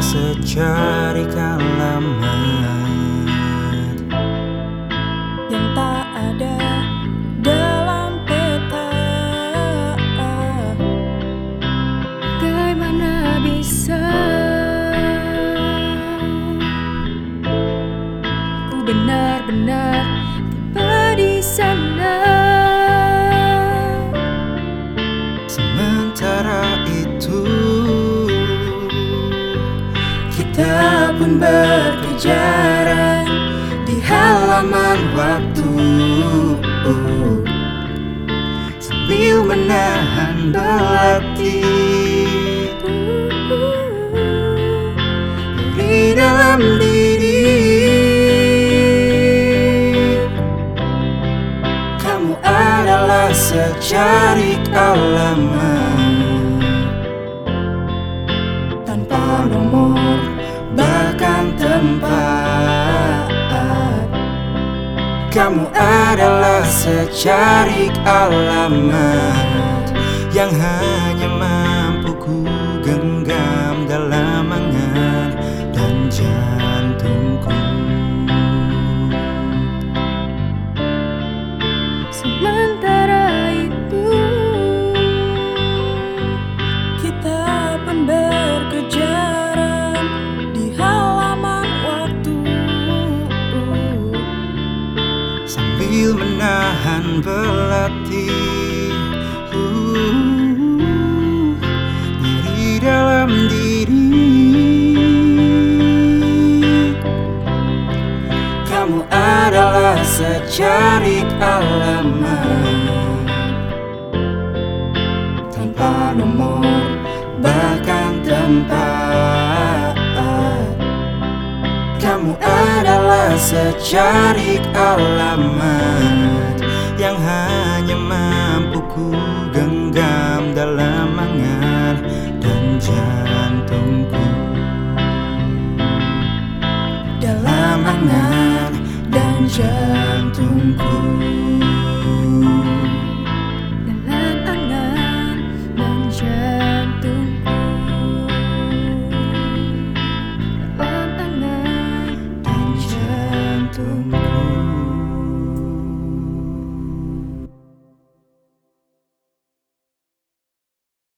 secari alamat Yang tak ada dalam peta. Bagaimana bisa? Ku benar-benar Berkejaran Di halaman waktu. Sambil menahan belati. Di dalam diri. Kamu adalah secarik alamat. Tanpa nomor adalah secarik alamat Yang hanya Sambil menahan belati uh, Nyeri dalam diri. Kamu adalah secarik alamat. Tanpa nomor bahkan tempat adalah secarik alamat Yang hanya mampu ku genggam dalam angan dan jantungku. Dalam angan dan jantungku